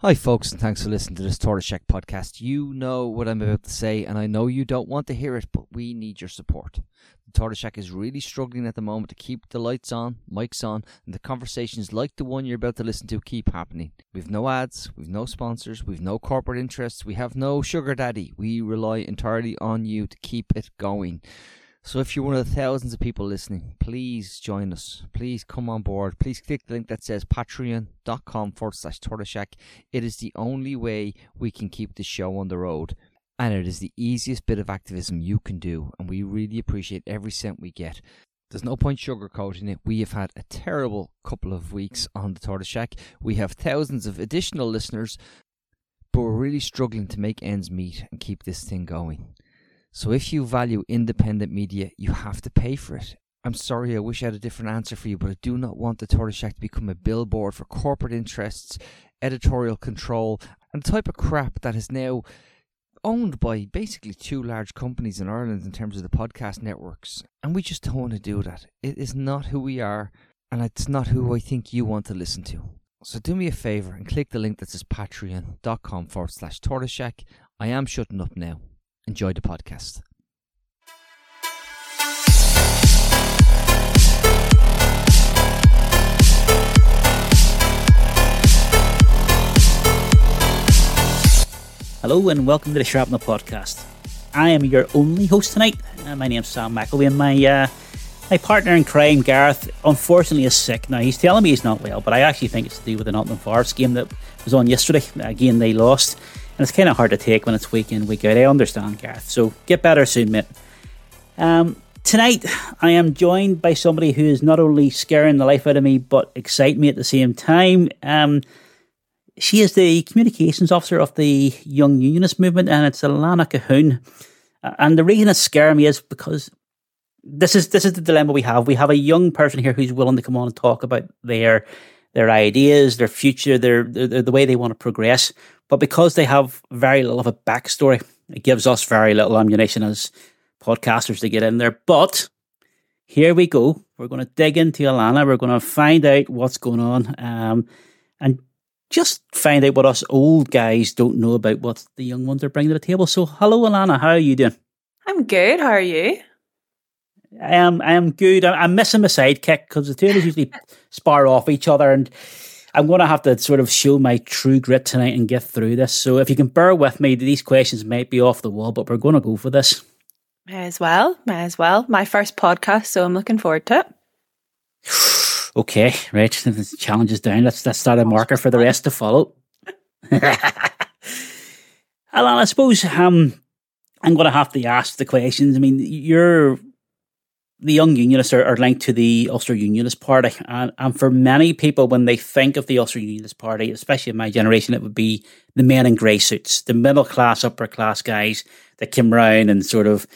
Hi, folks, and thanks for listening to this Tortoise Shack podcast. You know what I'm about to say, and I know you don't want to hear it, but we need your support. The Tortoise Shack is really struggling at the moment to keep the lights on, mics on, and the conversations like the one you're about to listen to keep happening. We've no ads, we've no sponsors, we've no corporate interests, we have no sugar daddy. We rely entirely on you to keep it going. So if you're one of the thousands of people listening, please join us. Please come on board. Please click the link that says patreon.com forward slash tortoiseshack. It is the only way we can keep the show on the road. And it is the easiest bit of activism you can do. And we really appreciate every cent we get. There's no point sugarcoating it. We have had a terrible couple of weeks on the Tortoise Shack. We have thousands of additional listeners, but we're really struggling to make ends meet and keep this thing going. So if you value independent media, you have to pay for it. I'm sorry, I wish I had a different answer for you, but I do not want the Tortoise Shack to become a billboard for corporate interests, editorial control, and the type of crap that is now owned by basically two large companies in Ireland in terms of the podcast networks. And we just don't want to do that. It is not who we are, and it's not who I think you want to listen to. So do me a favour and click the link that says patreon.com forward slash tortoise shack. I am shutting up now. Enjoy the podcast. Hello and welcome to the Shrapnel Podcast. I am your only host tonight. Uh, my name's Sam McElwee and my uh, my partner in crime, Gareth, unfortunately is sick. Now he's telling me he's not well, but I actually think it's to do with the Nottingham Forest game that was on yesterday. Again, they lost, and it's kind of hard to take when it's week in, week out. I understand, Gareth. So get better soon, mate. Um, tonight, I am joined by somebody who is not only scaring the life out of me, but excite me at the same time. Um, she is the communications officer of the Young Unionist Movement, and it's Alana Cahoon. Uh, And the reason it's scaring me is because this is this is the dilemma we have. We have a young person here who's willing to come on and talk about their their ideas, their future, their, their the way they want to progress. But because they have very little of a backstory, it gives us very little ammunition as podcasters to get in there. But here we go. We're going to dig into Alana. We're going to find out what's going on, um, and just find out what us old guys don't know about what the young ones are bringing to the table. So, hello, Alana. How are you doing? I'm good. How are you? I am. I am good. I- I'm missing my sidekick because the two of us usually spar off each other, and I'm going to have to sort of show my true grit tonight and get through this. So, if you can bear with me, these questions might be off the wall, but we're going to go for this. May as well. May as well. My first podcast, so I'm looking forward to it. Okay, right. The challenge is down. Let's let's start a marker for the rest to follow. Alan, I suppose um, I'm going to have to ask the questions. I mean, you're the Young Unionists are, are linked to the Ulster Unionist Party, and, and for many people, when they think of the Ulster Unionist Party, especially in my generation, it would be the men in grey suits, the middle class, upper class guys that came round and sort of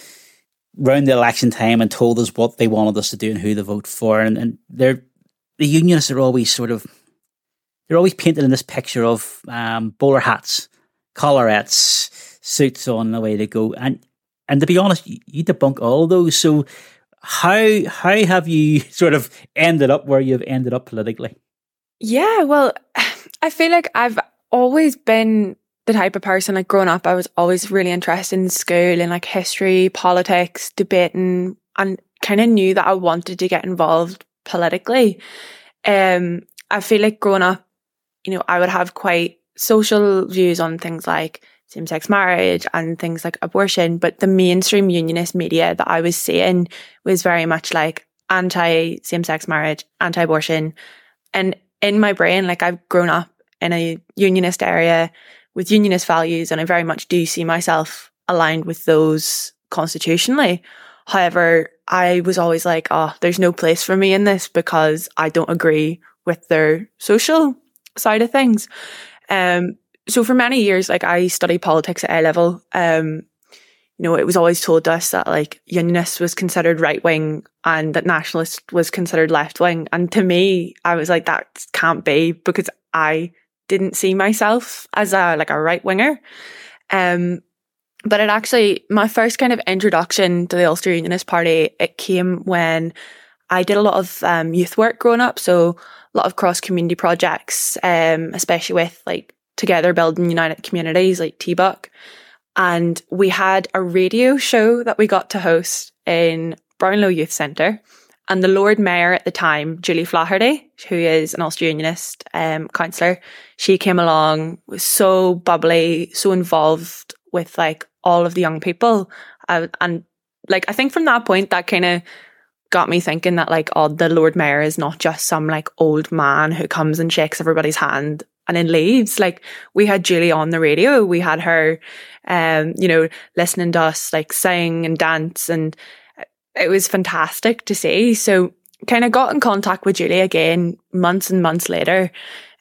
round the election time and told us what they wanted us to do and who to vote for, and, and they're the unionists are always sort of they're always painted in this picture of um, bowler hats, collarettes, suits on the way they go, and and to be honest, you, debunk all those. So how how have you sort of ended up where you've ended up politically? Yeah, well, I feel like I've always been the type of person like growing up, I was always really interested in school and like history, politics, debating, and kind of knew that I wanted to get involved politically. Um, I feel like growing up, you know, I would have quite social views on things like same sex marriage and things like abortion, but the mainstream unionist media that I was seeing was very much like anti same sex marriage, anti abortion. And in my brain, like I've grown up in a unionist area with unionist values, and I very much do see myself aligned with those constitutionally. However, I was always like, oh, there's no place for me in this because I don't agree with their social side of things. Um, so for many years, like I studied politics at A level. Um, you know, it was always told to us that like unionist was considered right wing and that nationalist was considered left wing. And to me, I was like, that can't be because I didn't see myself as a like a right winger. Um, but it actually my first kind of introduction to the Ulster Unionist Party it came when I did a lot of um, youth work growing up, so a lot of cross community projects, um, especially with like together building United Communities like TBUC. And we had a radio show that we got to host in Brownlow Youth Centre. And the Lord Mayor at the time, Julie Flaherty, who is an Ulster Unionist um, councillor, she came along, was so bubbly, so involved with like all of the young people. Uh, and like, I think from that point, that kind of got me thinking that like, oh, the Lord Mayor is not just some like old man who comes and shakes everybody's hand and then leaves. Like we had Julie on the radio, we had her, um, you know, listening to us like sing and dance, and it was fantastic to see. So kind of got in contact with Julie again months and months later.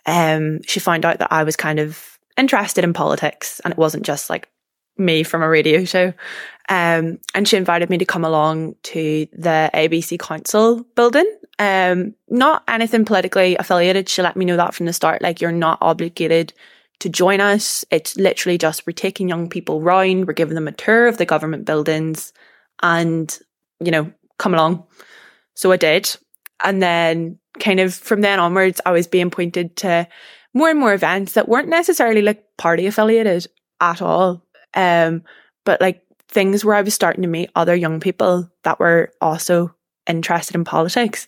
Um, she found out that I was kind of interested in politics, and it wasn't just like me from a radio show. Um, and she invited me to come along to the ABC Council building. Um, not anything politically affiliated. She let me know that from the start. Like, you're not obligated to join us. It's literally just we're taking young people round, we're giving them a tour of the government buildings, and, you know, come along. So I did. And then, kind of from then onwards, I was being pointed to more and more events that weren't necessarily like party affiliated at all. Um, but like things where I was starting to meet other young people that were also interested in politics.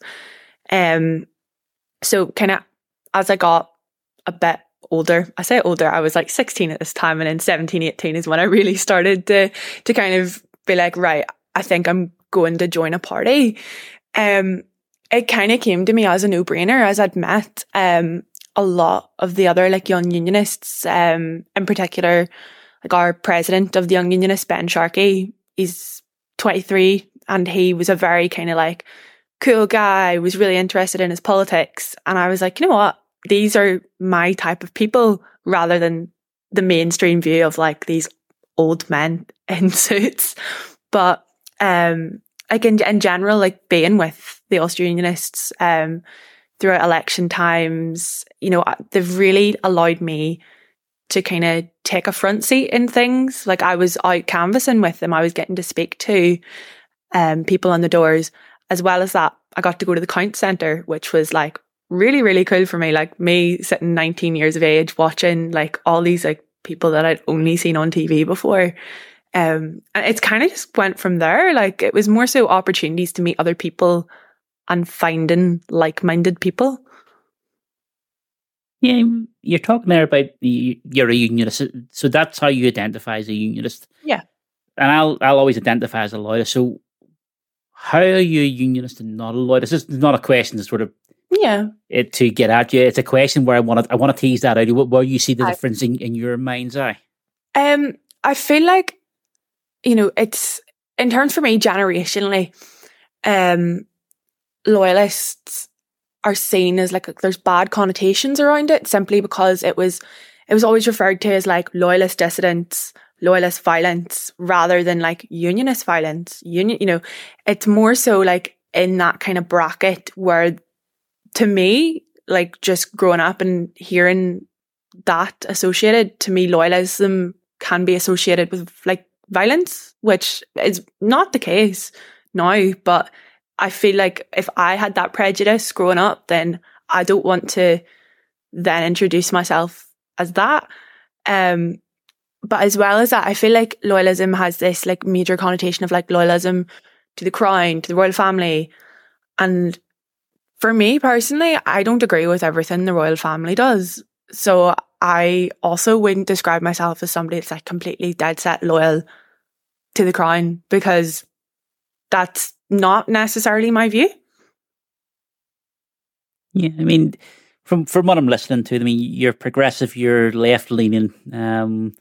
Um, so kind of as I got a bit older, I say older, I was like 16 at this time and then 17, 18 is when I really started to, to kind of be like, right, I think I'm going to join a party. Um, it kind of came to me as a no brainer as I'd met, um, a lot of the other like young unionists, um, in particular, like our president of the Young Unionist, Ben Sharkey, he's 23 and he was a very kind of like cool guy, was really interested in his politics. And I was like, you know what? These are my type of people rather than the mainstream view of like these old men in suits. But um like in, in general, like being with the Ulster Unionists um throughout election times, you know, they've really allowed me to kind of take a front seat in things. Like I was out canvassing with them, I was getting to speak to um, people on the doors. As well as that, I got to go to the Count Centre, which was like really, really cool for me. Like me sitting 19 years of age, watching like all these like people that I'd only seen on TV before. Um, and it's kind of just went from there. Like it was more so opportunities to meet other people and finding like minded people. Yeah, you're talking there about you're a unionist, so that's how you identify as a unionist. Yeah, and I'll I'll always identify as a lawyer. So, how are you a unionist and not a lawyer? This is not a question to sort of yeah it, to get at you. It's a question where I want to I want to tease that out. Where you see the I, difference in, in your mind's eye? Um, I feel like you know it's in terms for me generationally, um, loyalists are seen as like there's bad connotations around it simply because it was it was always referred to as like loyalist dissidents, loyalist violence rather than like unionist violence. Union, you know, it's more so like in that kind of bracket where to me, like just growing up and hearing that associated to me, loyalism can be associated with like violence, which is not the case now, but I feel like if I had that prejudice growing up, then I don't want to then introduce myself as that. Um, but as well as that, I feel like loyalism has this like major connotation of like loyalism to the crown, to the royal family. And for me personally, I don't agree with everything the royal family does. So I also wouldn't describe myself as somebody that's like completely dead set loyal to the crown because that's not necessarily my view. Yeah, I mean, from from what I'm listening to, I mean, you're progressive, you're left leaning. Um,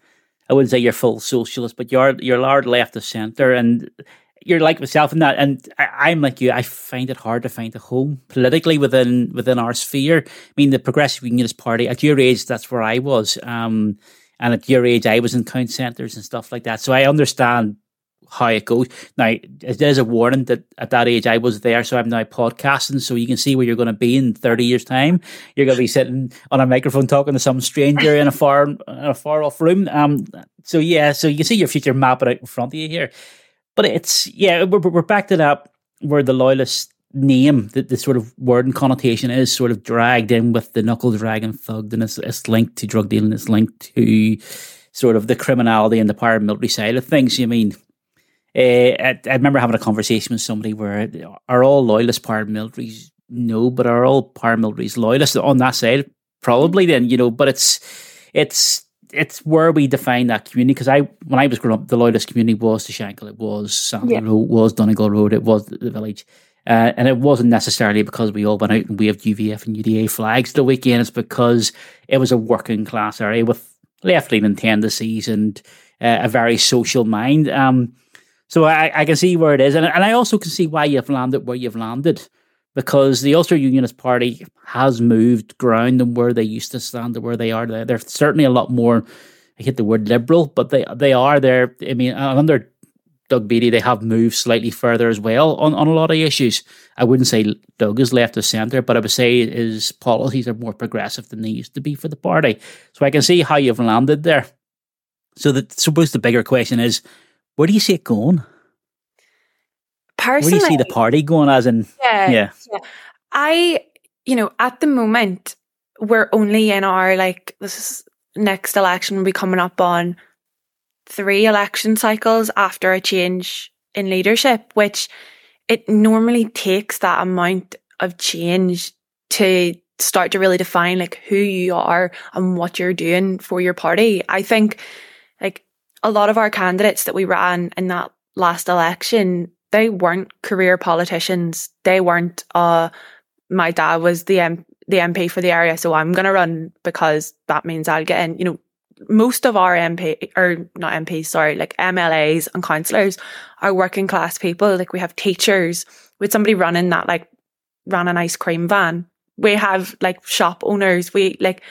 I wouldn't say you're full socialist, but you're you're large left of centre, and you're like myself in that. And I, am like you. I find it hard to find a home politically within within our sphere. I mean, the Progressive Unionist Party at your age, that's where I was. Um, and at your age, I was in count centres and stuff like that. So I understand how it goes. Now, there's a warning that at that age I was there, so I'm now podcasting, so you can see where you're going to be in 30 years' time. You're going to be sitting on a microphone talking to some stranger in a far, in a far off room. Um, so yeah, so you can see your future mapping out in front of you here. But it's yeah, we're, we're back to that where the loyalist name, the, the sort of word and connotation is sort of dragged in with the knuckle dragging thug, and it's, it's linked to drug dealing, it's linked to sort of the criminality and the paramilitary side of things. You mean, uh, I, I, remember having a conversation with somebody where are all loyalist paramilitaries? No, but are all paramilitaries loyalists on that side? Probably then, you know, but it's it's it's where we define that community because I when I was growing up, the loyalist community was the Shankill, it was Sandy yeah. Row, was Donegal Road, it was the, the village. Uh, and it wasn't necessarily because we all went out and waved UVF and UDA flags the weekend. It's because it was a working class area with left leaning tendencies and uh, a very social mind. Um, so I, I, can see where it is. And, and I also can see why you've landed where you've landed because the Ulster Unionist Party has moved ground than where they used to stand to where they are. They're, they're certainly a lot more, I hate the word liberal, but they, they are there. I mean, under Doug Beattie, they have moved slightly further as well on, on a lot of issues. I wouldn't say Doug is left of centre, but I would say his policies are more progressive than they used to be for the party. So I can see how you've landed there. So the, suppose the bigger question is, where do you see it going? Personally, where do you see the party going? As in, yeah, yeah. yeah. I, you know, at the moment, we're only in our like this is next election will be coming up on three election cycles after a change in leadership, which it normally takes that amount of change to start to really define like who you are and what you're doing for your party. I think a lot of our candidates that we ran in that last election, they weren't career politicians. They weren't uh my dad was the M- the MP for the area, so I'm gonna run because that means I'll get in. You know, most of our MP or not MPs, sorry, like MLAs and councillors are working class people. Like we have teachers with somebody running that like ran an ice cream van. We have like shop owners. We like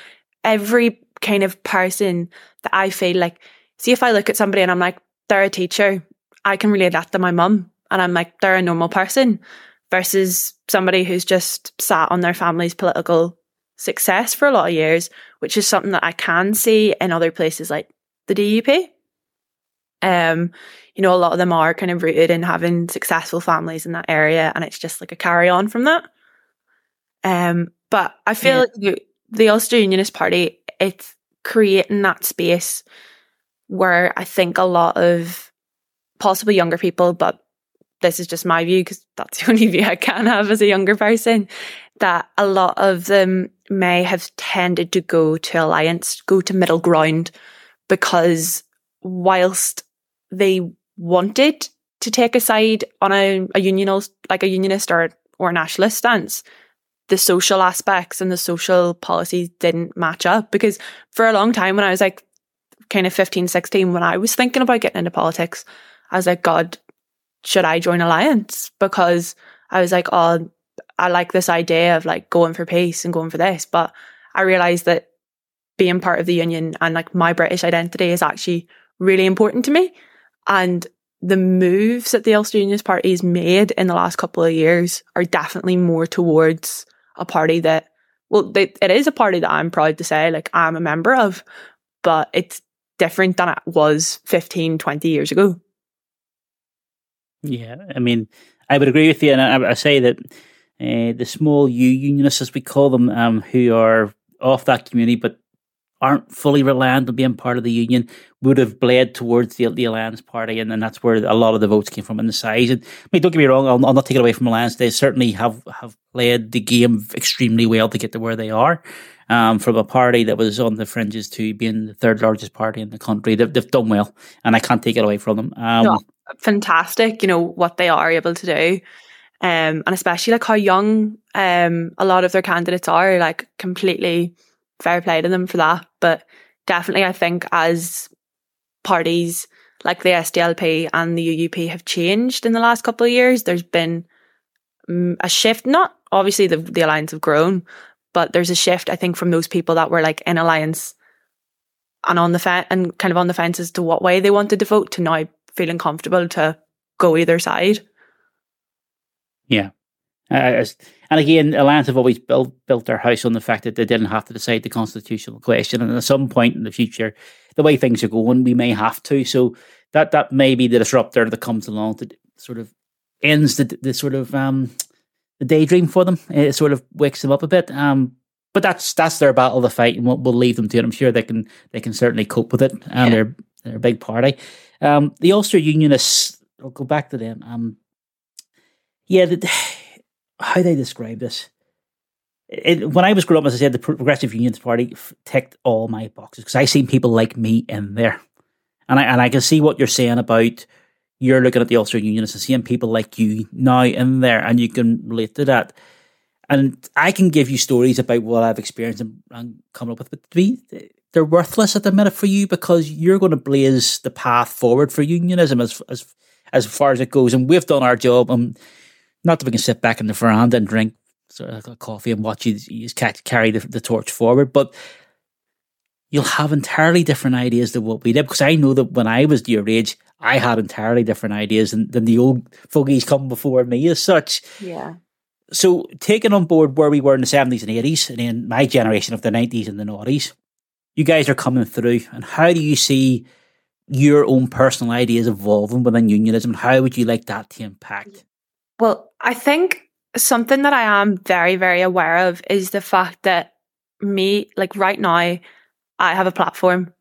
every kind of person that I feel like see if I look at somebody and I'm like, they're a teacher, I can relate that to my mum. And I'm like, they're a normal person versus somebody who's just sat on their family's political success for a lot of years, which is something that I can see in other places like the DUP. Um, you know, a lot of them are kind of rooted in having successful families in that area, and it's just like a carry on from that. Um, but I feel yeah. like the, the Ulster Unionist Party, it's creating that space where I think a lot of possibly younger people, but this is just my view because that's the only view I can have as a younger person, that a lot of them may have tended to go to alliance, go to middle ground, because whilst they wanted to take a side on a, a unionist, like a unionist or or nationalist stance, the social aspects and the social policies didn't match up. Because for a long time, when I was like kind of 15, 16, when I was thinking about getting into politics, I was like, God, should I join Alliance? Because I was like, oh, I like this idea of like going for peace and going for this. But I realized that being part of the union and like my British identity is actually really important to me. And the moves that the Ulster Unionist Party has made in the last couple of years are definitely more towards a party that, well, they, it is a party that I'm proud to say, like, I'm a member of, but it's different than it was 15, 20 years ago. Yeah, I mean, I would agree with you. And I, I say that uh, the small U unionists, as we call them, um, who are off that community but aren't fully reliant on being part of the union, would have bled towards the, the Alliance Party, and then that's where a lot of the votes came from in the size. And I mean, don't get me wrong, I'll, I'll not take it away from Alliance. They certainly have, have played the game extremely well to get to where they are. Um, from a party that was on the fringes to being the third largest party in the country, they've, they've done well, and I can't take it away from them. Um, no, fantastic, you know what they are able to do um, and especially like how young um, a lot of their candidates are, like completely fair play to them for that. But definitely, I think as parties like the SDLP and the UUP have changed in the last couple of years, there's been um, a shift. Not obviously the the alliance have grown, but there's a shift. I think from those people that were like in alliance and on the fence and kind of on the fence as to what way they wanted to vote to now feeling comfortable to go either side. Yeah. Uh, and again, Alliance have always built built their house on the fact that they didn't have to decide the constitutional question, and at some point in the future, the way things are going, we may have to. So that that may be the disruptor that comes along to sort of ends the the sort of um the daydream for them. It sort of wakes them up a bit. Um, but that's that's their battle to fight, and we'll, we'll leave them to it. I'm sure they can they can certainly cope with it, and yeah. they're they're a big party. Um, the Ulster Unionists. I'll go back to them. Um, yeah, the, how they describe this. It, when I was growing up, as I said, the Progressive Unionist Party ticked all my boxes because I seen people like me in there, and I and I can see what you're saying about you're looking at the Ulster Unionists and seeing people like you now in there, and you can relate to that. And I can give you stories about what I've experienced and, and up with, but to me, they're worthless at the minute for you because you're going to blaze the path forward for unionism as as as far as it goes. And we've done our job. And not that we can sit back in the veranda and drink sort of coffee and watch you, you carry the, the torch forward, but you'll have entirely different ideas than what we did. Because I know that when I was your age, I had entirely different ideas than, than the old fogies come before me as such. Yeah. So taking on board where we were in the 70s and 80s, and then my generation of the 90s and the noughties, you guys are coming through. And how do you see your own personal ideas evolving within unionism? How would you like that to impact? Well, I think something that I am very, very aware of is the fact that me, like right now, I have a platform.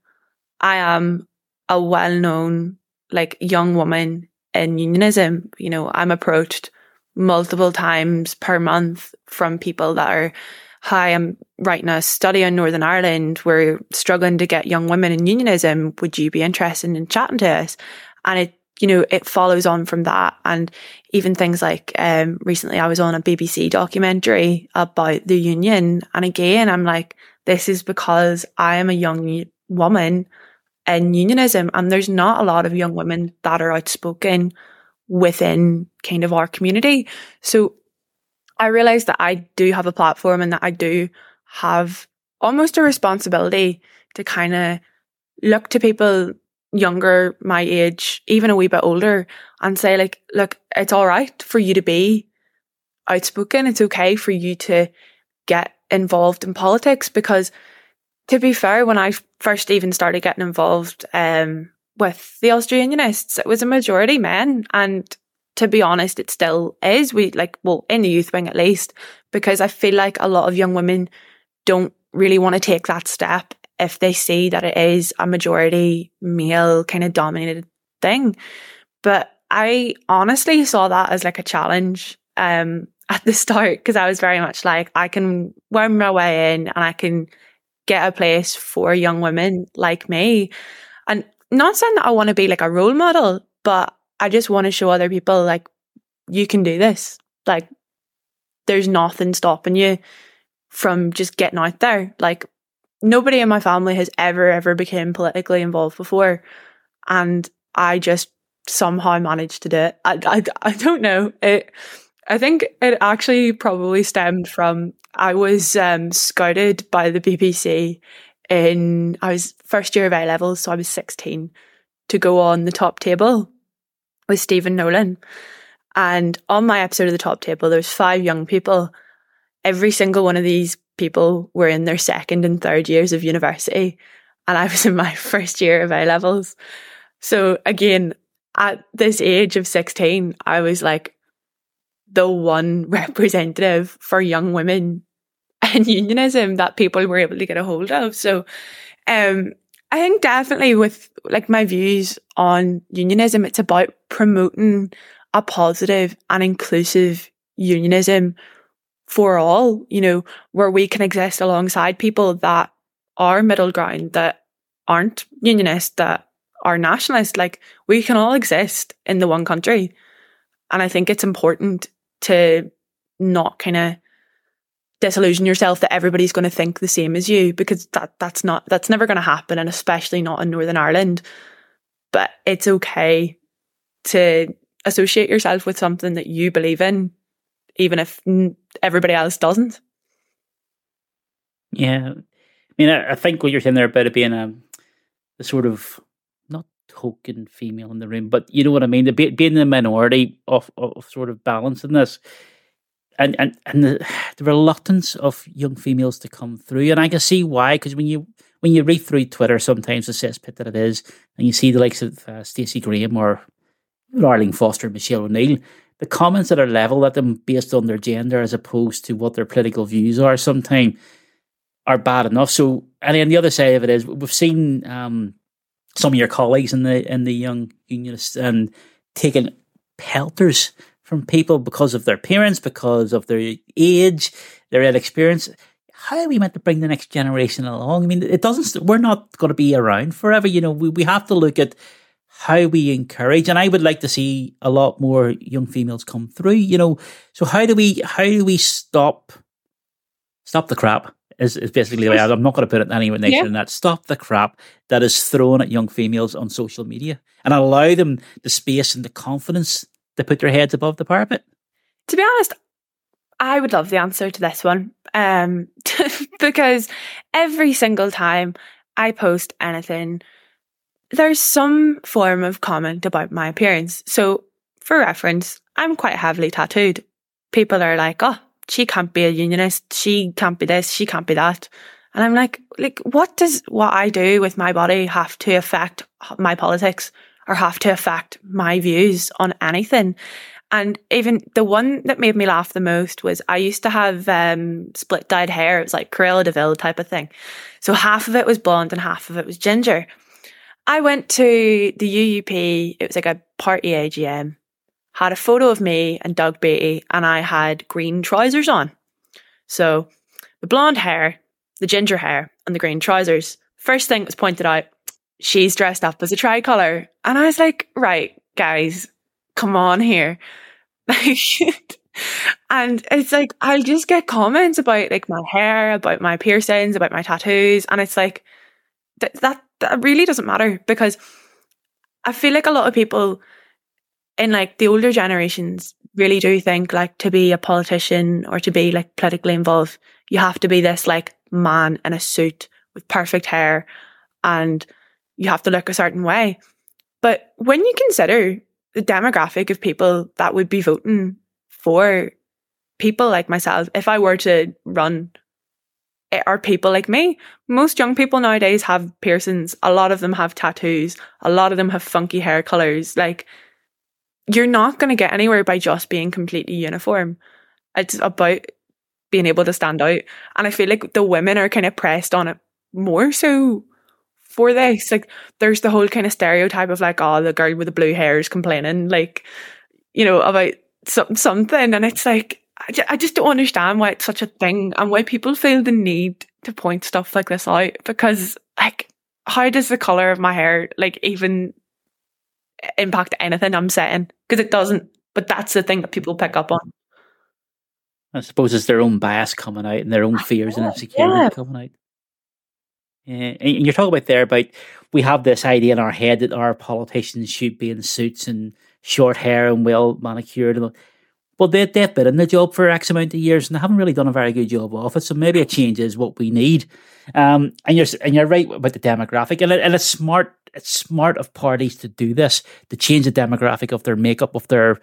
I am a well known, like, young woman in unionism. You know, I'm approached multiple times per month from people that are, hi, I'm writing a study on Northern Ireland. We're struggling to get young women in unionism. Would you be interested in chatting to us? And it, you know, it follows on from that. And even things like, um, recently I was on a BBC documentary about the union. And again, I'm like, this is because I am a young woman in unionism and there's not a lot of young women that are outspoken within kind of our community. So I realized that I do have a platform and that I do have almost a responsibility to kind of look to people younger, my age, even a wee bit older, and say, like, look, it's all right for you to be outspoken. It's okay for you to get involved in politics because, to be fair, when I first even started getting involved um, with the Ulster Unionists, it was a majority men. And to be honest, it still is. We like, well, in the youth wing at least, because I feel like a lot of young women don't really want to take that step if they see that it is a majority male kind of dominated thing. But I honestly saw that as like a challenge um, at the start because I was very much like, I can worm my way in and I can get a place for young women like me. And not saying that I want to be like a role model, but I just want to show other people like you can do this. Like there's nothing stopping you from just getting out there. Like nobody in my family has ever ever became politically involved before and I just somehow managed to do it. I I, I don't know. It I think it actually probably stemmed from I was um, scouted by the BBC in I was first year of A levels, so I was 16 to go on the top table with Stephen Nolan. And on my episode of the top table, there's five young people. Every single one of these people were in their second and third years of university. And I was in my first year of A levels. So again, at this age of 16, I was like the one representative for young women and unionism that people were able to get a hold of. So, um, I think definitely with like my views on unionism, it's about promoting a positive and inclusive unionism for all, you know, where we can exist alongside people that are middle ground, that aren't unionist, that are nationalist. Like we can all exist in the one country. And I think it's important to not kind of disillusion yourself that everybody's going to think the same as you because that that's not that's never going to happen and especially not in northern ireland but it's okay to associate yourself with something that you believe in even if everybody else doesn't. Yeah. I mean i, think what you're saying there about it being a, a sort of not token female in the room but you know what i mean? The, being the minority of, of sort of balancing this and and and the, the reluctance of young females to come through, and I can see why. Because when you when you read through Twitter, sometimes the cesspit that it is, and you see the likes of uh, Stacey Graham or Arlene Foster, Michelle O'Neill, the comments that are leveled at them based on their gender as opposed to what their political views are sometimes are bad enough. So, and then the other side of it is we've seen um, some of your colleagues in the in the young unionists and taking pelters from people because of their parents, because of their age, their experience. How are we meant to bring the next generation along? I mean, it doesn't. We're not going to be around forever. You know, we we have to look at how we encourage, and I would like to see a lot more young females come through. You know, so how do we how do we stop stop the crap? Is, is basically the way I'm not going to put it any nation yeah. than that. Stop the crap that is thrown at young females on social media and allow them the space and the confidence to put their heads above the parapet. To be honest, I would love the answer to this one um, because every single time I post anything, there's some form of comment about my appearance. So, for reference, I'm quite heavily tattooed. People are like, oh, she can't be a unionist. She can't be this. She can't be that. And I'm like, like, what does what I do with my body have to affect my politics or have to affect my views on anything? And even the one that made me laugh the most was I used to have um, split dyed hair. It was like Cruella de Vil type of thing. So half of it was blonde and half of it was ginger. I went to the UUP. It was like a party AGM had a photo of me and Doug Beattie, and I had green trousers on. So the blonde hair, the ginger hair, and the green trousers. First thing was pointed out, she's dressed up as a tricolour. And I was like, right, guys, come on here. and it's like, I'll just get comments about like my hair, about my piercings, about my tattoos. And it's like, that, that, that really doesn't matter because I feel like a lot of people in like the older generations really do think like to be a politician or to be like politically involved, you have to be this like man in a suit with perfect hair and you have to look a certain way. But when you consider the demographic of people that would be voting for people like myself, if I were to run are people like me. Most young people nowadays have piercings. A lot of them have tattoos. A lot of them have funky hair colors. Like you're not going to get anywhere by just being completely uniform. It's about being able to stand out. And I feel like the women are kind of pressed on it more so for this. Like, there's the whole kind of stereotype of like, oh, the girl with the blue hair is complaining, like, you know, about something, something. And it's like, I just don't understand why it's such a thing and why people feel the need to point stuff like this out because, like, how does the color of my hair, like, even impact anything I'm saying because it doesn't. But that's the thing that people pick up on. I suppose it's their own bias coming out and their own fears and insecurity yeah. coming out. Yeah, and you're talking about there about we have this idea in our head that our politicians should be in suits and short hair and well manicured. And well, they, they've been in the job for X amount of years and they haven't really done a very good job of it. So maybe a change is what we need. Um, and you're and you're right about the demographic, and, it, and it's smart. It's smart of parties to do this to change the demographic of their makeup of their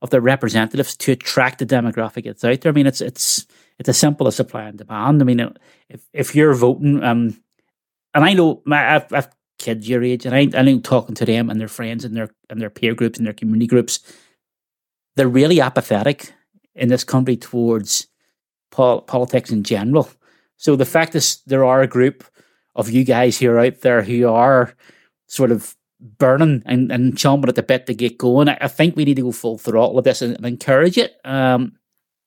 of their representatives to attract the demographic that's out there. I mean, it's it's it's as simple as supply and demand. I mean, if if you're voting, um, and I know my, I've, I've kids your age, and I I know talking to them and their friends and their and their peer groups and their community groups, they're really apathetic in this country towards pol- politics in general. So the fact is, there are a group of you guys here out there who are sort of burning and, and chomping at the bit to get going. I, I think we need to go full throttle with this and, and encourage it, um,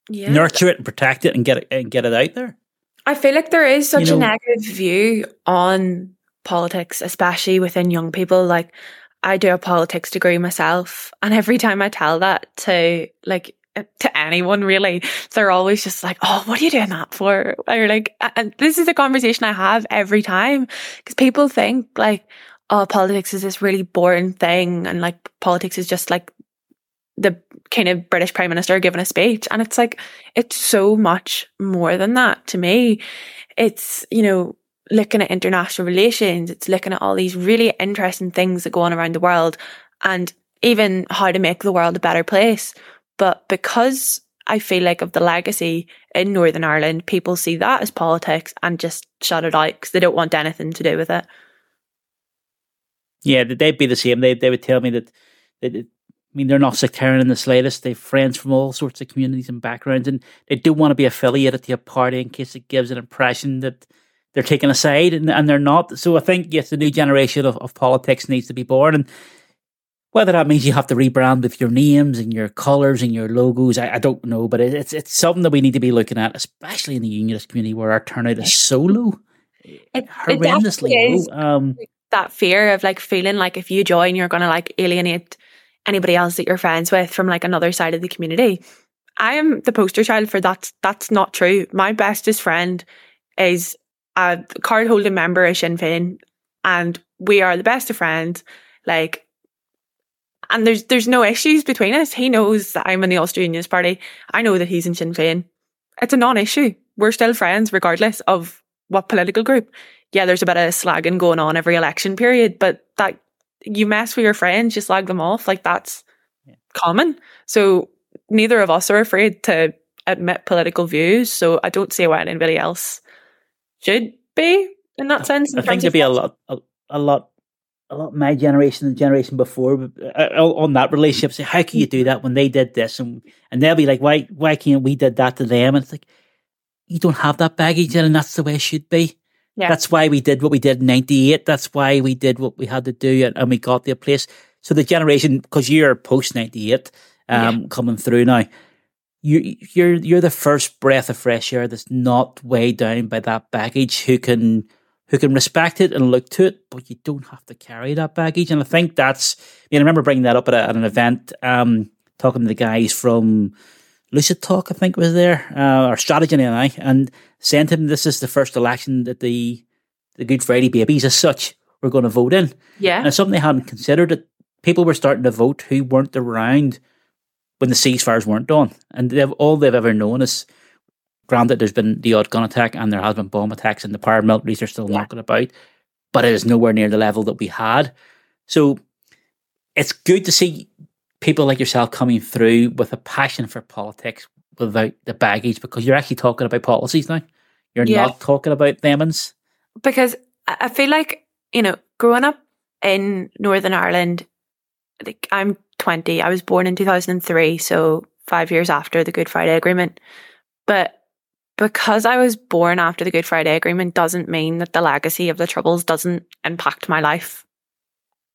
yeah. nurture it, and protect it, and get it and get it out there. I feel like there is such you know, a negative view on politics, especially within young people. Like I do a politics degree myself, and every time I tell that to like to anyone really. They're always just like, "Oh, what are you doing that for?" Or like, and this is a conversation I have every time because people think like, "Oh, politics is this really boring thing," and like politics is just like the kind of British Prime Minister giving a speech, and it's like it's so much more than that to me. It's you know looking at international relations, it's looking at all these really interesting things that go on around the world, and even how to make the world a better place but because I feel like of the legacy in Northern Ireland, people see that as politics and just shut it out because they don't want anything to do with it. Yeah, they'd be the same. They they would tell me that, that I mean, they're not sectarian in the slightest. They've friends from all sorts of communities and backgrounds, and they don't want to be affiliated to a party in case it gives an impression that they're taking a side, and, and they're not. So I think, yes, the new generation of, of politics needs to be born. And whether that means you have to rebrand with your names and your colours and your logos, I, I don't know. But it, it's it's something that we need to be looking at, especially in the unionist community where our turnout is so low. It, horrendously it low. Um, that fear of like feeling like if you join, you're going to like alienate anybody else that you're friends with from like another side of the community. I am the poster child for that. That's not true. My bestest friend is a card holding member of Sinn Féin, and we are the best of friends. Like, and there's there's no issues between us. He knows that I'm in the Ulster Unionist Party. I know that he's in Sinn Féin. It's a non-issue. We're still friends regardless of what political group. Yeah, there's a bit of slagging going on every election period, but that you mess with your friends, you slag them off. Like that's yeah. common. So neither of us are afraid to admit political views. So I don't see why anybody else should be in that sense. I think there'd be a lot, a, a, lot, a lot. My generation and generation before uh, on that relationship. Say, how can you do that when they did this, and and they'll be like, why, why can't we did that to them? And it's like, you don't have that baggage, and that's the way it should be. Yeah. That's why we did what we did in '98. That's why we did what we had to do, and, and we got a place. So the generation, because you're post '98, um, yeah. coming through now you you're you're the first breath of fresh air that's not weighed down by that baggage who can who can respect it and look to it, but you don't have to carry that baggage. And I think that's you know, I remember bringing that up at, a, at an event, um, talking to the guys from Lucid Talk, I think was there, uh, or Strategy and I, and saying to them, this is the first election that the the Good Friday babies as such were going to vote in. Yeah. And it's something they hadn't considered that people were starting to vote who weren't around when the ceasefires weren't done. And they've, all they've ever known is, granted, there's been the odd gun attack and there has been bomb attacks and the paramilitaries are still yeah. knocking about, but it is nowhere near the level that we had. So it's good to see people like yourself coming through with a passion for politics without the baggage because you're actually talking about policies now. You're yeah. not talking about demons. Because I feel like, you know, growing up in Northern Ireland, like I'm 20. I was born in 2003, so five years after the Good Friday Agreement. But because I was born after the Good Friday Agreement doesn't mean that the legacy of the Troubles doesn't impact my life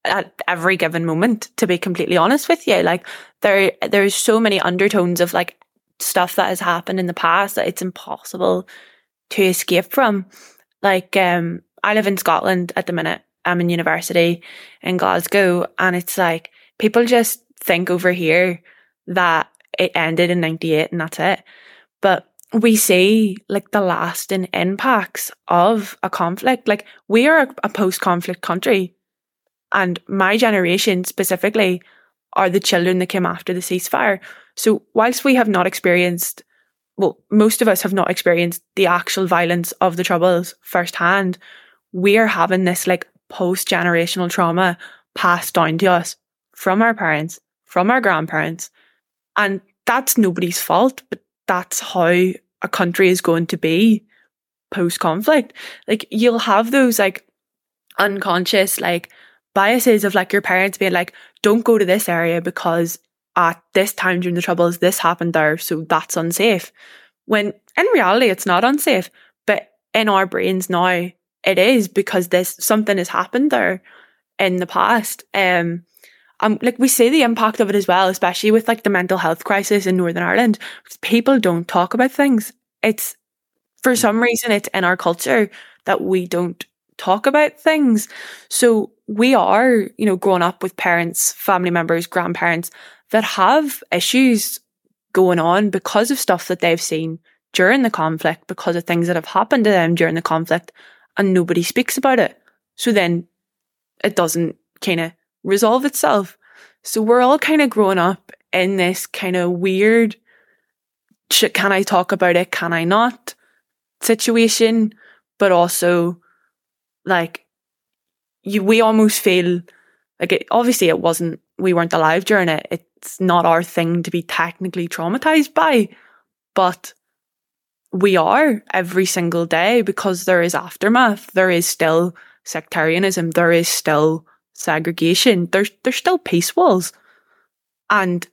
at every given moment, to be completely honest with you. Like there there's so many undertones of like stuff that has happened in the past that it's impossible to escape from. Like um I live in Scotland at the minute. I'm in university in Glasgow and it's like people just think over here that it ended in 98 and that's it. But we see like the lasting impacts of a conflict. Like we are a post conflict country. And my generation specifically are the children that came after the ceasefire. So whilst we have not experienced, well, most of us have not experienced the actual violence of the troubles firsthand, we are having this like post generational trauma passed down to us from our parents, from our grandparents. And that's nobody's fault, but that's how a country is going to be post conflict. Like you'll have those like unconscious like biases of like your parents being like, don't go to this area because at this time during the troubles, this happened there. So that's unsafe. When in reality, it's not unsafe, but in our brains now, it is because this something has happened there in the past. Um, um, like we see the impact of it as well, especially with like the mental health crisis in Northern Ireland. People don't talk about things. It's for some reason it's in our culture that we don't talk about things. So we are, you know, growing up with parents, family members, grandparents that have issues going on because of stuff that they've seen during the conflict, because of things that have happened to them during the conflict, and nobody speaks about it. So then it doesn't kind of resolve itself. So we're all kind of growing up in this kind of weird, can I talk about it? Can I not situation? But also like you, we almost feel like it, obviously it wasn't, we weren't alive during it. It's not our thing to be technically traumatized by, but we are every single day because there is aftermath. There is still sectarianism. There is still segregation. There's there's still peace walls. And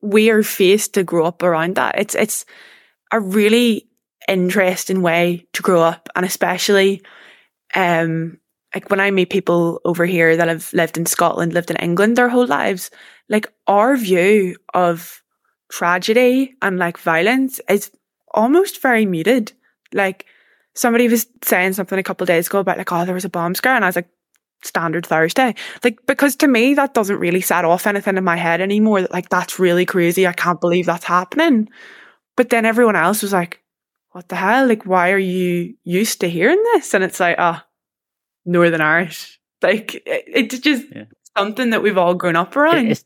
we are faced to grow up around that. It's, it's a really interesting way to grow up. And especially, um, like when I meet people over here that have lived in Scotland, lived in England their whole lives, like our view of tragedy and like violence is almost very muted. Like somebody was saying something a couple days ago about like, oh, there was a bomb scare. And I was like, standard Thursday. Like, because to me, that doesn't really set off anything in my head anymore. Like, that's really crazy. I can't believe that's happening. But then everyone else was like, what the hell? Like, why are you used to hearing this? And it's like, oh, Northern Irish. Like, it, it's just yeah. something that we've all grown up around. It's,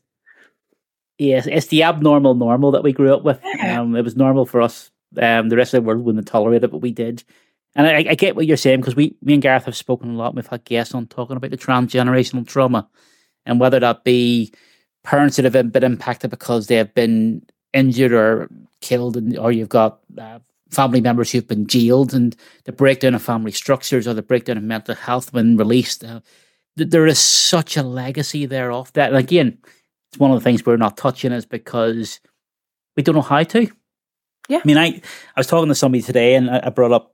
yes, it's the abnormal normal that we grew up with. Yeah. Um, it was normal for us. Um, the rest of the world wouldn't tolerate it, but we did. And I, I get what you're saying because we, me and Gareth have spoken a lot. And We've had guests on talking about the transgenerational trauma and whether that be parents that have been impacted because they have been injured or killed, and, or you've got uh, family members who've been jailed, and the breakdown of family structures or the breakdown of mental health when released. Uh, there is such a legacy there of that. And again, it's one of the things we're not touching is because we don't know how to. Yeah. I mean, I, I was talking to somebody today and I, brought up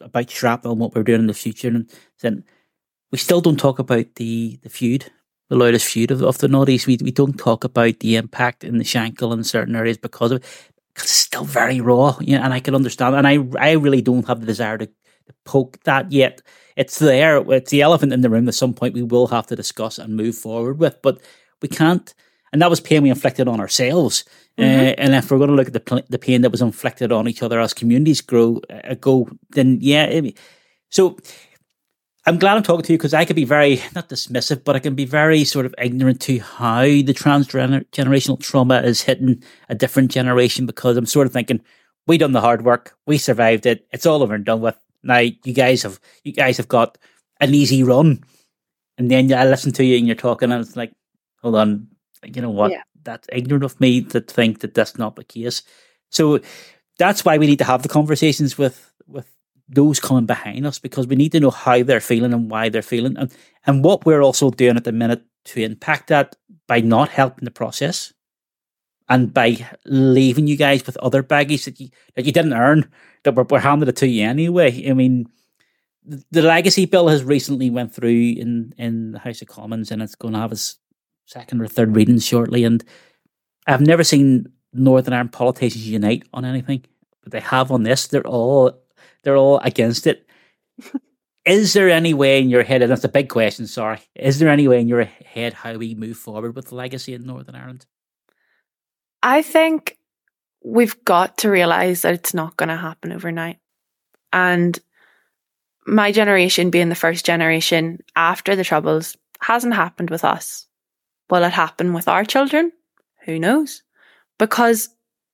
about shrapnel and what we're doing in the future and said, we still don't talk about the, the feud, the loudest feud of, of the Northeast. We, we don't talk about the impact in the Shankill in certain areas because of it. Because it's still very raw, you know, and I can understand. And I, I really don't have the desire to, to poke that yet. It's there. It's the elephant in the room. At some point, we will have to discuss and move forward with, but we can't. And that was pain we inflicted on ourselves Mm-hmm. Uh, and if we're going to look at the the pain that was inflicted on each other as communities grow uh, go, then yeah. It, so I'm glad I'm talking to you because I could be very not dismissive, but I can be very sort of ignorant to how the transgenerational trauma is hitting a different generation because I'm sort of thinking we done the hard work, we survived it, it's all over and done with. Now you guys have you guys have got an easy run, and then I listen to you and you're talking, and it's like, hold on, you know what? Yeah that's ignorant of me to think that that's not the case. So that's why we need to have the conversations with with those coming behind us because we need to know how they're feeling and why they're feeling and and what we're also doing at the minute to impact that by not helping the process and by leaving you guys with other baggage that you that you didn't earn that were, were handed it to you anyway. I mean, the legacy bill has recently went through in in the House of Commons and it's going to have its second or third reading shortly. And I've never seen Northern Ireland politicians unite on anything, but they have on this. They're all they're all against it. is there any way in your head, and that's a big question, sorry, is there any way in your head how we move forward with the legacy in Northern Ireland? I think we've got to realise that it's not going to happen overnight. And my generation being the first generation after the Troubles hasn't happened with us. Will it happen with our children? Who knows? Because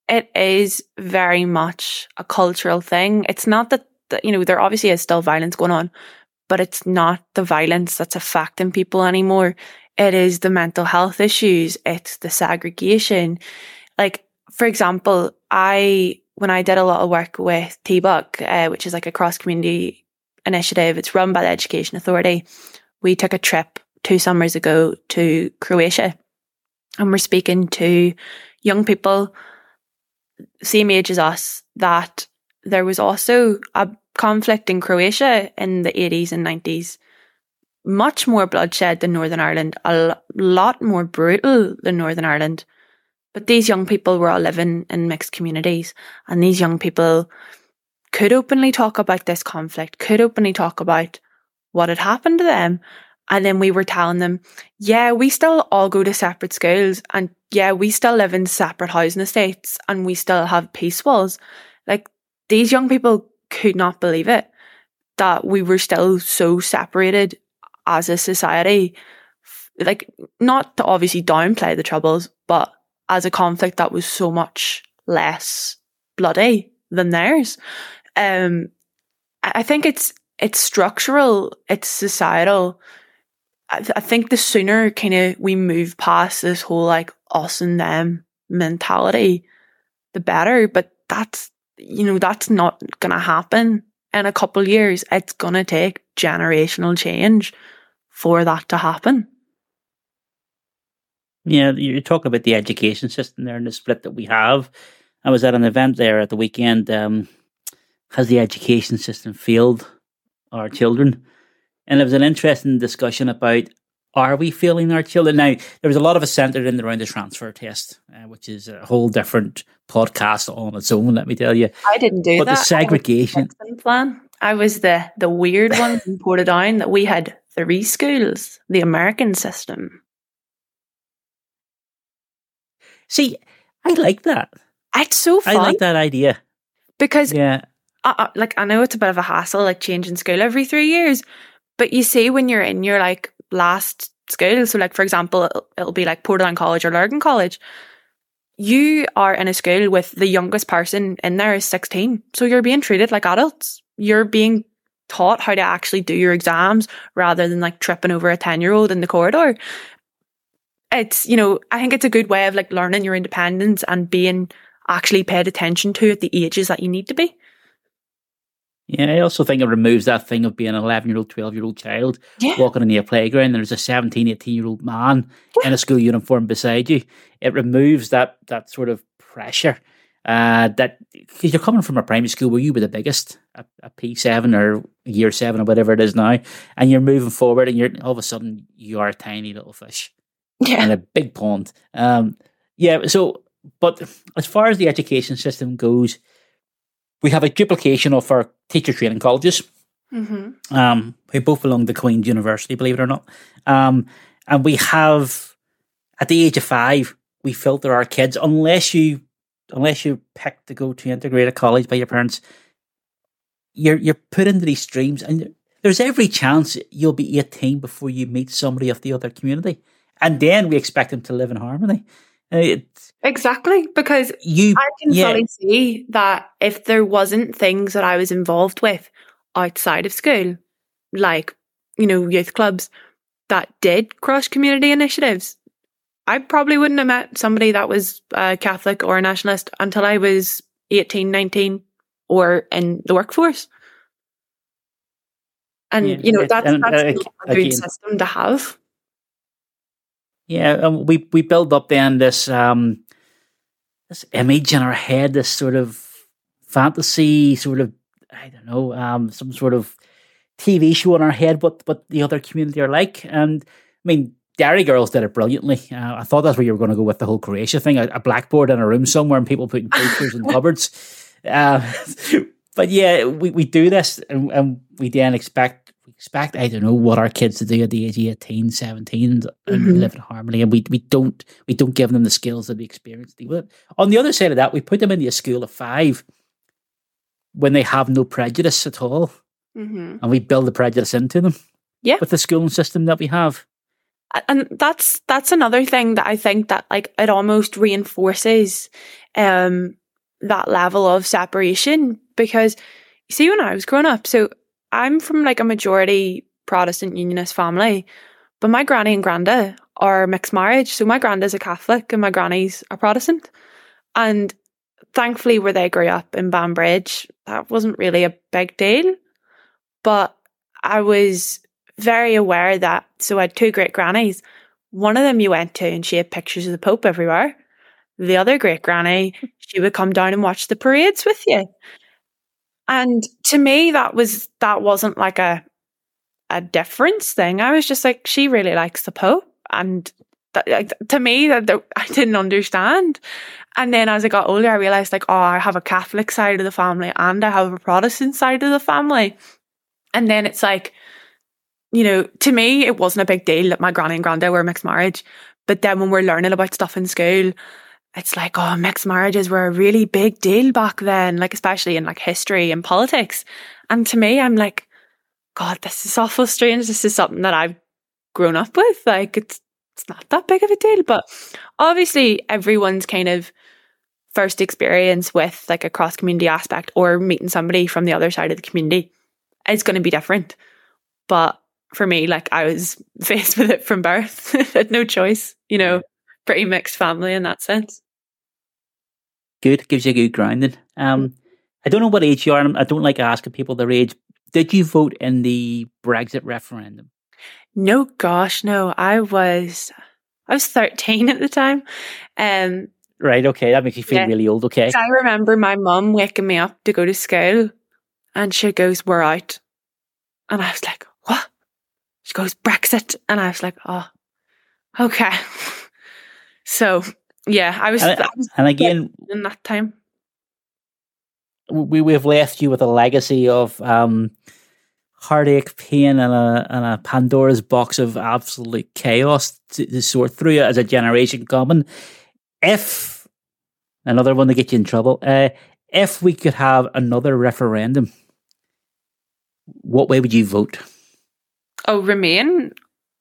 it is very much a cultural thing. It's not that, that, you know, there obviously is still violence going on, but it's not the violence that's affecting people anymore. It is the mental health issues. It's the segregation. Like, for example, I, when I did a lot of work with TBUC, uh, which is like a cross community initiative, it's run by the Education Authority. We took a trip two summers ago to Croatia and we're speaking to young people same age as us that there was also a conflict in Croatia in the 80s and 90s much more bloodshed than Northern Ireland a lot more brutal than Northern Ireland. But these young people were all living in mixed communities and these young people could openly talk about this conflict could openly talk about what had happened to them and then we were telling them, yeah, we still all go to separate schools and yeah, we still live in separate housing estates and we still have peace walls. Like these young people could not believe it that we were still so separated as a society. Like not to obviously downplay the troubles, but as a conflict that was so much less bloody than theirs. Um, I think it's it's structural, it's societal I, th- I think the sooner kind of we move past this whole like us and them mentality, the better. But that's, you know, that's not going to happen in a couple of years. It's going to take generational change for that to happen. Yeah, you're talking about the education system there and the split that we have. I was at an event there at the weekend. Um, has the education system failed our children? And there was an interesting discussion about are we failing our children? Now, there was a lot of it centered in around the transfer test, uh, which is a whole different podcast on its own, let me tell you. I didn't do but that. But the segregation. I plan. I was the, the weird one in Portadown that we had three schools, the American system. See, I like that. It's so fun. I like that idea. Because, Yeah. uh, uh, like, I know it's a bit of a hassle, like changing school every three years, but you see when you're in your like last school, so like for example, it'll, it'll be like Portadown College or Lurgan College. You are in a school with the youngest person in there is 16. So you're being treated like adults. You're being taught how to actually do your exams rather than like tripping over a 10 year old in the corridor. It's, you know, I think it's a good way of like learning your independence and being actually paid attention to at the ages that you need to be. Yeah, I also think it removes that thing of being an 11 year old, 12 year old child Yeah. walking in your playground and there's a 17, 18 year old man in a school uniform beside you. It removes that, that sort of pressure. Uh, that because you're coming from a primary school where you were the biggest, a, a P7 or year seven or whatever it is now, and you're moving forward and you're all of a sudden you are a tiny little fish Yeah. in a big pond. Um, yeah, so, but as far as the education system goes, we have a duplication of our teacher training colleges Mm-hmm. um, who both belong to Queen's University, believe it or not. Um, and we have, at the age of five, we filter our kids unless you, unless you pick to go to integrated college by your parents. You're you're put into these streams, and there's every chance you'll be 18 before you meet somebody of the other community, and then we expect them to live in harmony. Uh, It, Exactly. Because you, I can yeah, fully see that if there wasn't things that I was involved with outside of school, like, you know, youth clubs that did cross community initiatives, I probably wouldn't have met somebody that was uh, Catholic or a nationalist until I was 18, 19 or in the workforce. And, Yeah, you know, that's, that's uh, not a good system to have. Yeah, um, we we build up then this um this image in our head, this sort of fantasy, sort of I don't know, um, some sort of TV show in our head. What what the other community are like, and I mean, Derry Girls did it brilliantly. Uh, I thought that's where you were going to go with the whole Croatia thing, a, blackboard in a room somewhere, and people putting posters in cupboards. Uh, but yeah, we, we do this, and, and we then expect expect I don't know what our kids to do at the age of 18, 17 and, and Mhm. live in harmony, and we we don't we don't give them the skills or the experience to deal with it. On the other side of that, we put them into a school of five when they have no prejudice at all, Mm-hmm. and we build the prejudice into them. Yeah. with the schooling system that we have. and that's that's another thing that I think that like it almost reinforces um that level of separation because you see when I was growing up so I'm from like a majority Protestant unionist family but my granny and granda are mixed marriage so my granda's a Catholic and my granny's a Protestant and thankfully where they grew up in Banbridge that wasn't really a big deal but I was very aware that so I had two great grannies. One of them you went to and she had pictures of the Pope everywhere. The other great granny, she would come down and watch the parades with you. And to me that was that wasn't like a a difference thing. I was just like, she really likes the Pope. And that, uh, like, to me that that- I didn't understand. And then as I got older, I realized like, oh, I have a Catholic side of the family and I have a Protestant side of the family. And then it's like, you know, to me, it wasn't a big deal that my granny and granddad were mixed marriage. But then when we're learning about stuff in school, it's like, oh, mixed marriages were a really big deal back then, like especially in like history and politics. And to me, I'm like, God, this is awful strange. This is something that I've grown up with. Like it's it's not that big of a deal. But obviously everyone's kind of first experience with like a cross community aspect or meeting somebody from the other side of the community is going to be different. But for me, like I was faced with it from birth, I had no choice, you know, pretty mixed family in that sense. Good, gives you a good grounding. Um, I don't know what age you are. I don't like asking people their age. Did you vote in the Brexit referendum? No, gosh, no. I was, I was 13 at the time. Um, right. Okay. That makes you feel Yeah. really old. Okay. I remember my mum waking me up to go to school and she goes, We're out. And I was like, What? She goes, Brexit. And I was like, Oh, okay. so, yeah, I was, And, I was and again, in that time. we we've left you with a legacy of um, heartache, pain, and a and a Pandora's box of absolute chaos to, to sort through as a generation coming. If another one to get you in trouble, uh, if we could have another referendum, what way would you vote? Oh, remain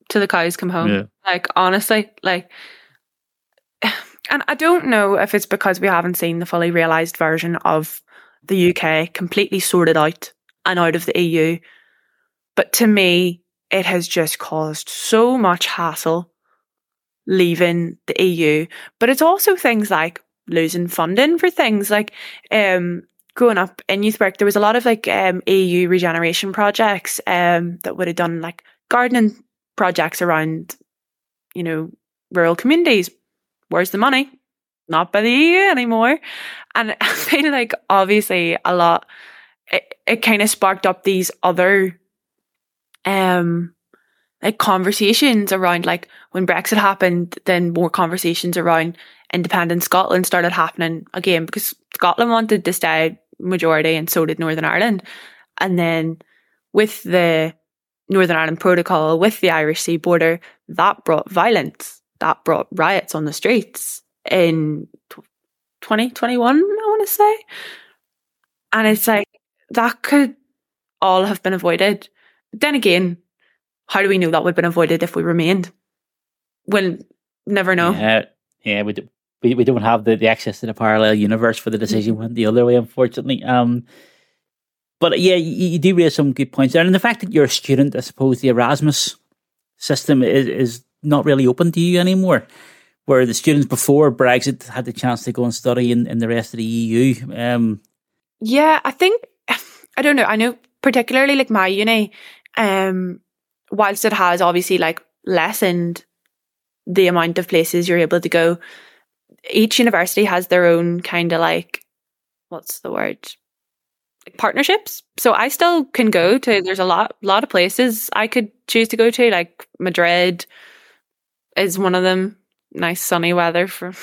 till the cows come home. Yeah. Like, honestly, like, and I don't know if it's because we haven't seen the fully realised version of the UK completely sorted out and out of the EU. But to me, it has just caused so much hassle leaving the EU. But it's also things like losing funding for things like um growing up in youth work, there was a lot of like um EU regeneration projects um that would have done like gardening projects around, you know, rural communities. Where's the money? Not by the EU anymore. And I feel like obviously a lot it, it kind of sparked up these other um like conversations around like when Brexit happened, then more conversations around independent Scotland started happening again because Scotland wanted to stay majority and so did Northern Ireland. And then with the Northern Ireland Protocol, with the Irish Sea border, that brought violence, that brought riots on the streets in 2021, I want to say. And it's like, that could all have been avoided. But then again, how do we know that would have been avoided if we remained? We'll never know. Yeah, yeah, we, do, we we don't have the, the access to the parallel universe for the decision went the other way, unfortunately. Um, but yeah, you, you do raise some good points there, and the fact that you're a student, I suppose the Erasmus system is is not really open to you anymore. Where the students before Brexit had the chance to go and study in, in the rest of the EU. Um, Yeah, I think I don't know. I know particularly like my uni, um, whilst it has obviously like lessened the amount of places you're able to go, each university has their own kind of like what's the word? Like partnerships. So I still can go to there's a lot lot of places I could choose to go to, like Madrid is one of them. Nice sunny weather for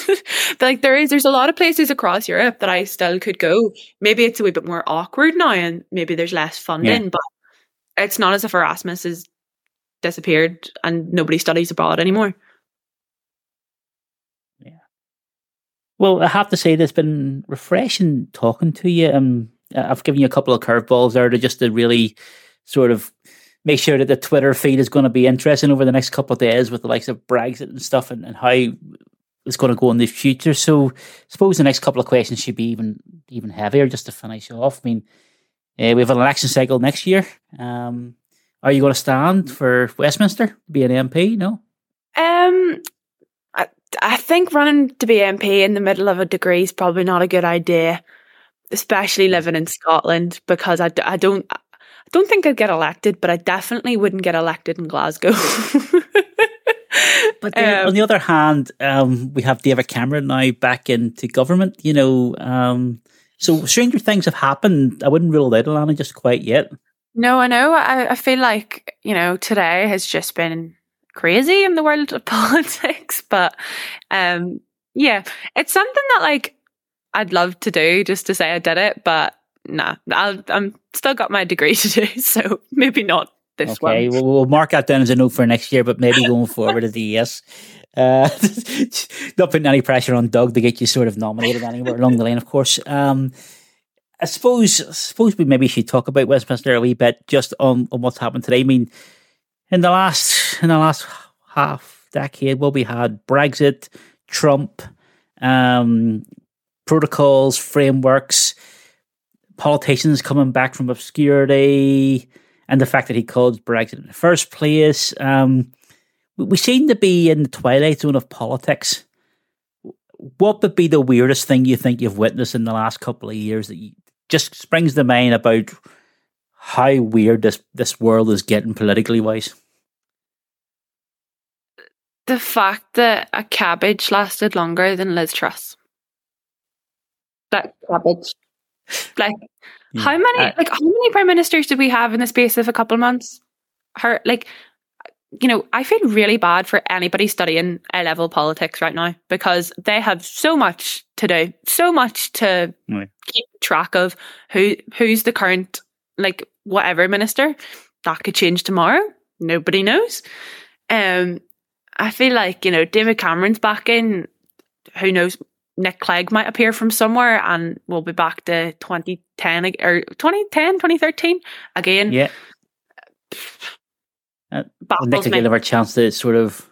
like there is there's a lot of places across Europe that I still could go. Maybe it's a wee bit more awkward now and maybe there's less funding, but it's not as if Erasmus has disappeared and nobody studies abroad anymore. Yeah. Well, I have to say, it's been refreshing talking to you. Um, I've given you a couple of curveballs there to just to really sort of make sure that the Twitter feed is going to be interesting over the next couple of days with the likes of Brexit and stuff and, and how it's going to go in the future. So, I suppose the next couple of questions should be even even heavier just to finish off. I mean, uh, we have an election cycle next year. Um, are you going to stand for Westminster to be an MP? No. Um I, I think running to be MP in the middle of a degree is probably not a good idea, especially living in Scotland because I, I don't don't think I'd get elected, but I definitely wouldn't get elected in Glasgow. But then, Um, on the other hand, um, we have David Cameron now back into government. You know, um, so stranger things have happened. I wouldn't rule it out Alana just quite yet. No, I know. I, I feel like, you know, today has just been crazy in the world of politics. But um yeah, it's something that like I'd love to do just to say I did it, but nah, I'll, I'm still got my degree to do, so maybe not this Okay, one. we'll, we'll mark that down as a note for next year, but maybe going forward as a yes. Uh, not putting any pressure on Doug to get you sort of nominated anywhere along the line, of course. Um, I suppose, I suppose we maybe should talk about Westminster a wee bit just on, on what's happened today. I mean, in the last in the last half decade, well, we had Brexit, Trump, um, protocols, frameworks, politicians coming back from obscurity, and the fact that he called Brexit in the first place. Um, we- we seem to be in the twilight zone of politics. What would be the weirdest thing you think you've witnessed in the last couple of years that you, just springs to mind about how weird this, this world is getting politically wise? the fact that a cabbage lasted longer than Liz Truss. That cabbage. Like how many Uh, like how many prime ministers did we have in the space of a couple of months? Her like you know, I feel really bad for anybody studying A level politics right now because they have so much to do, so much to keep track of who who's the current like whatever minister. That could change tomorrow. Nobody knows. Um I feel like, you know, David Cameron's back in. Who knows? Nick Clegg might appear from somewhere and we'll be back to 2010 or 2010, 2013 again. yeah. Uh, Nick could give a chance to sort of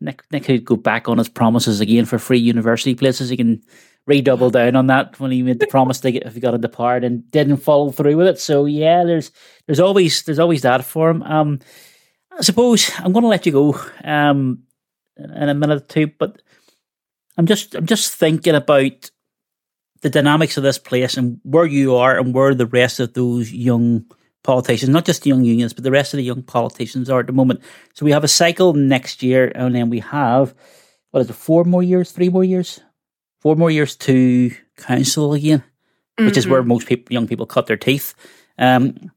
Nick, Nick could go back on his promises again for free university places. He can redouble down on that when he made the promise to get if he got into power and didn't follow through with it. So yeah, there's there's always there's always that for him. Um, I suppose I'm going to let you go um in a minute or two, but I'm just I'm just thinking about the dynamics of this place and where you are and where the rest of those young politicians, not just the young unions, but the rest of the young politicians are at the moment. So we have a cycle next year, and then we have what is it, four more years, three more years, four more years to council again, which is where most people, young people cut their teeth. Um,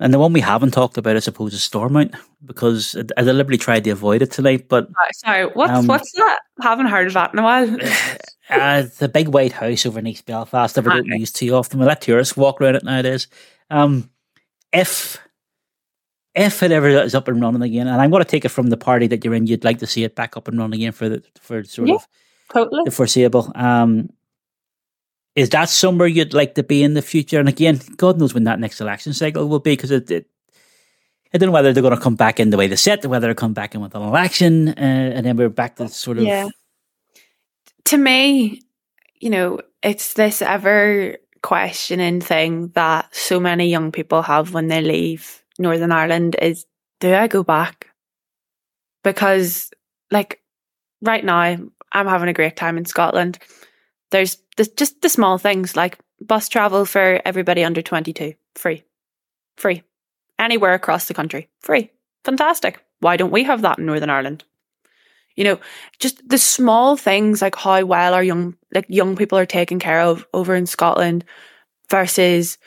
and the one we haven't talked about, I suppose, is Stormont, because I I deliberately tried to avoid it tonight, but Uh, Sorry, what's Um, what's that? Haven't heard of that in a while. uh, the big white house over in East Belfast that we don't Okay. use too often. We let tourists walk around it nowadays. Um, if if it ever is up and running again, and I'm going to take it from the party that you're in, you'd like to see it back up and running again for the for sort Yeah. of totally. the foreseeable. Um, is that somewhere you'd like to be in the future? And again, God knows when that next election cycle will be, because it, it, I don't know whether they're going to come back in the way they or whether they'll come back in with an election, uh, and then we're back to sort of Yeah. To me, you know, it's this ever questioning thing that so many young people have when they leave Northern Ireland is do I go back? Because like right now I'm having a great time in Scotland. There's the, just the small things like bus travel for everybody under 22, free. Free. Anywhere across the country, free. Fantastic. Why don't we have that in Northern Ireland? You know, just the small things like how well our young like young people are taken care of over in Scotland versus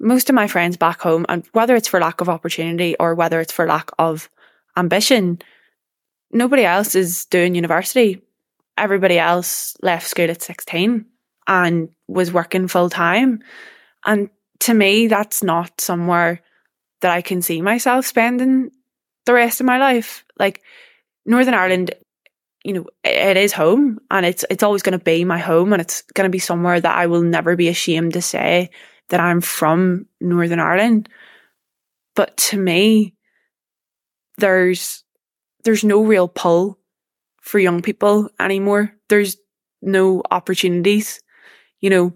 most of my friends back home and whether it's for lack of opportunity or whether it's for lack of ambition nobody else is doing university everybody else left school at 16 and was working full time and to me that's not somewhere that I can see myself spending the rest of my life like Northern Ireland you know, it is home and it's it's always going to be my home and it's going to be somewhere that I will never be ashamed to say that I'm from Northern Ireland. But to me, there's there's no real pull for young people anymore. There's no opportunities. You know,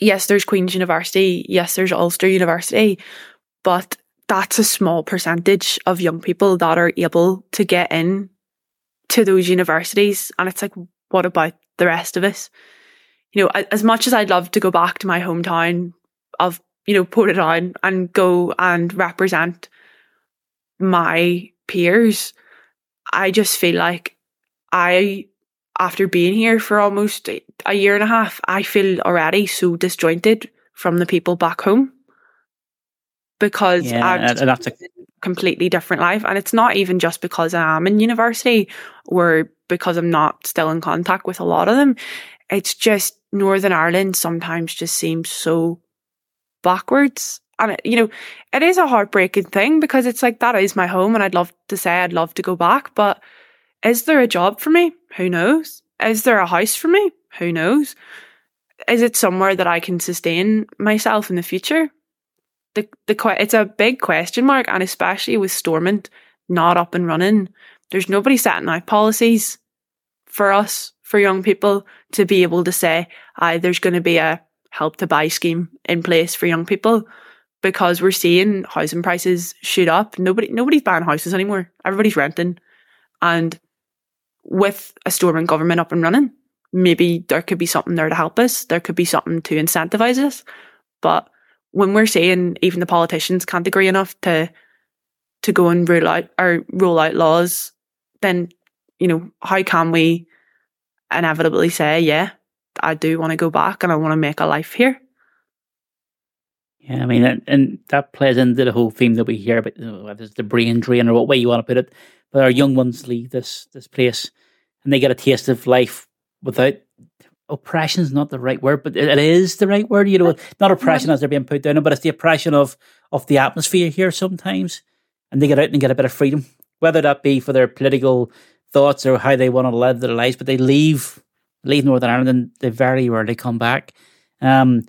yes, there's Queen's University, yes, there's Ulster University, but that's a small percentage of young people that are able to get in to those universities. And it's like, what about the rest of us? You know, as much as I'd love to go back to my hometown of, you know, Portadown and go and represent my peers, I just feel like I, after being here for almost a year and a half, I feel already so disjointed from the people back home because Yeah, I've that's a- completely different life. And it's not even just because I'm in university or because I'm not still in contact with a lot of them. It's just Northern Ireland sometimes just seems so backwards. And, it, you know, it is a heartbreaking thing because it's like, that is my home. And I'd love to say I'd love to go back. But is there a job for me? Who knows? Is there a house for me? Who knows? Is it somewhere that I can sustain myself in the future? the the it's a big question mark, and especially with Stormont not up and running, there's nobody setting out policies for us for young people to be able to say, "I there's going to be a help to buy scheme in place for young people." Because we're seeing housing prices shoot up. Nobody nobody's buying houses anymore. Everybody's renting. And with a Stormont government up and running, maybe there could be something there to help us. There could be something to incentivize us. But when we're saying even the politicians can't agree enough to to go and rule out or roll out laws, then you know, how can we inevitably say, yeah, I do want to go back and I want to make a life here. Yeah, I mean, and, and that plays into the whole theme that we hear about, you know, whether it's the brain drain or what way you want to put it. But our young ones leave this this place and they get a taste of life without oppression is not the right word, but it is the right word. You know, not oppression as they're being put down, but it's the oppression of of the atmosphere here sometimes. And they get out and get a bit of freedom, whether that be for their political thoughts or how they want to live their lives. But they leave leave Northern Ireland and they very rarely come back. Um,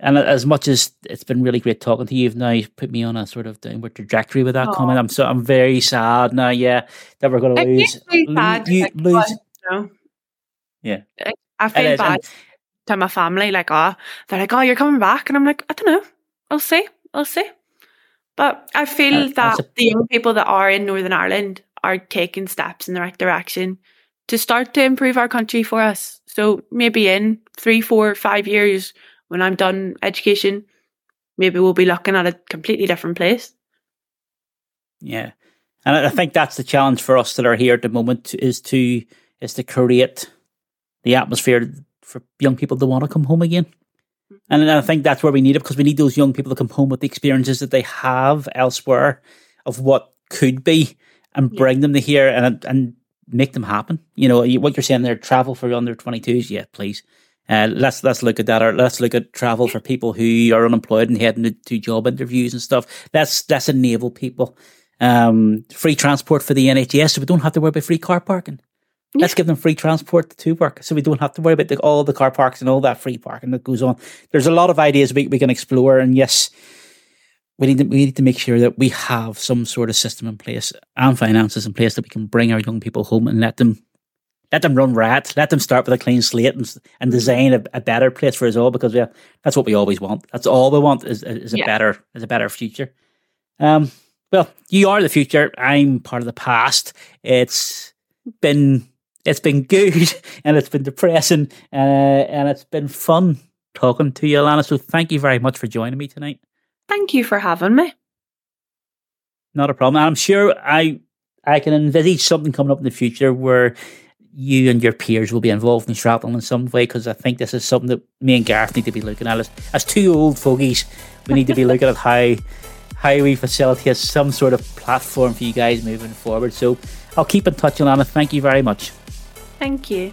and as much as it's been really great talking to you, you've now put me on a sort of downward trajectory with that Aww. comment. I'm so I'm very sad now. Yeah, that we're going to lose. You, lose. No. Yeah, I feel bad to my family. Like, oh, they're like, oh, you're coming back, and I'm like, I don't know. I'll see. I'll see. But I feel uh, that a- the young people that are in Northern Ireland are taking steps in the right direction to start to improve our country for us. So maybe in three, four, five years, when I'm done education, maybe we'll be looking at a completely different place. Yeah. And I think that's the challenge for us that are here at the moment is to is to create the atmosphere for young people to want to come home again. Mm-hmm. And I think that's where we need it because we need those young people to come home with the experiences that they have elsewhere of what could be and bring yeah. them to here and and make them happen. You know, what you're saying there, travel for under 22s, yeah, please. Uh, let's let's look at that. Or let's look at travel for people who are unemployed and heading to, to job interviews and stuff. Let's let's enable people. Um, free transport for the NHS, so we don't have to worry about free car parking. Yeah. Let's give them free transport to work, so we don't have to worry about the, all the car parks and all that free parking that goes on. There's a lot of ideas we, we can explore, and yes, we need to we need to make sure that we have some sort of system in place and finances in place that we can bring our young people home and let them let them run rat. Let them start with a clean slate and, and design a, a better place for us all because yeah, that's what we always want. That's all we want is, is a yeah. better is a better future. Um, well, you are the future. I'm part of the past. It's been it's been good and it's been depressing uh, and it's been fun talking to you, Alana. So thank you very much for joining me tonight. Thank you for having me. Not a problem. I'm sure I I can envisage something coming up in the future where you and your peers will be involved in shrapnel in some way because I think this is something that me and Gareth need to be looking at as, as two old fogies. We need to be looking at how how we facilitate some sort of platform for you guys moving forward. So I'll keep in touch, Alana. Thank you very much. Thank you.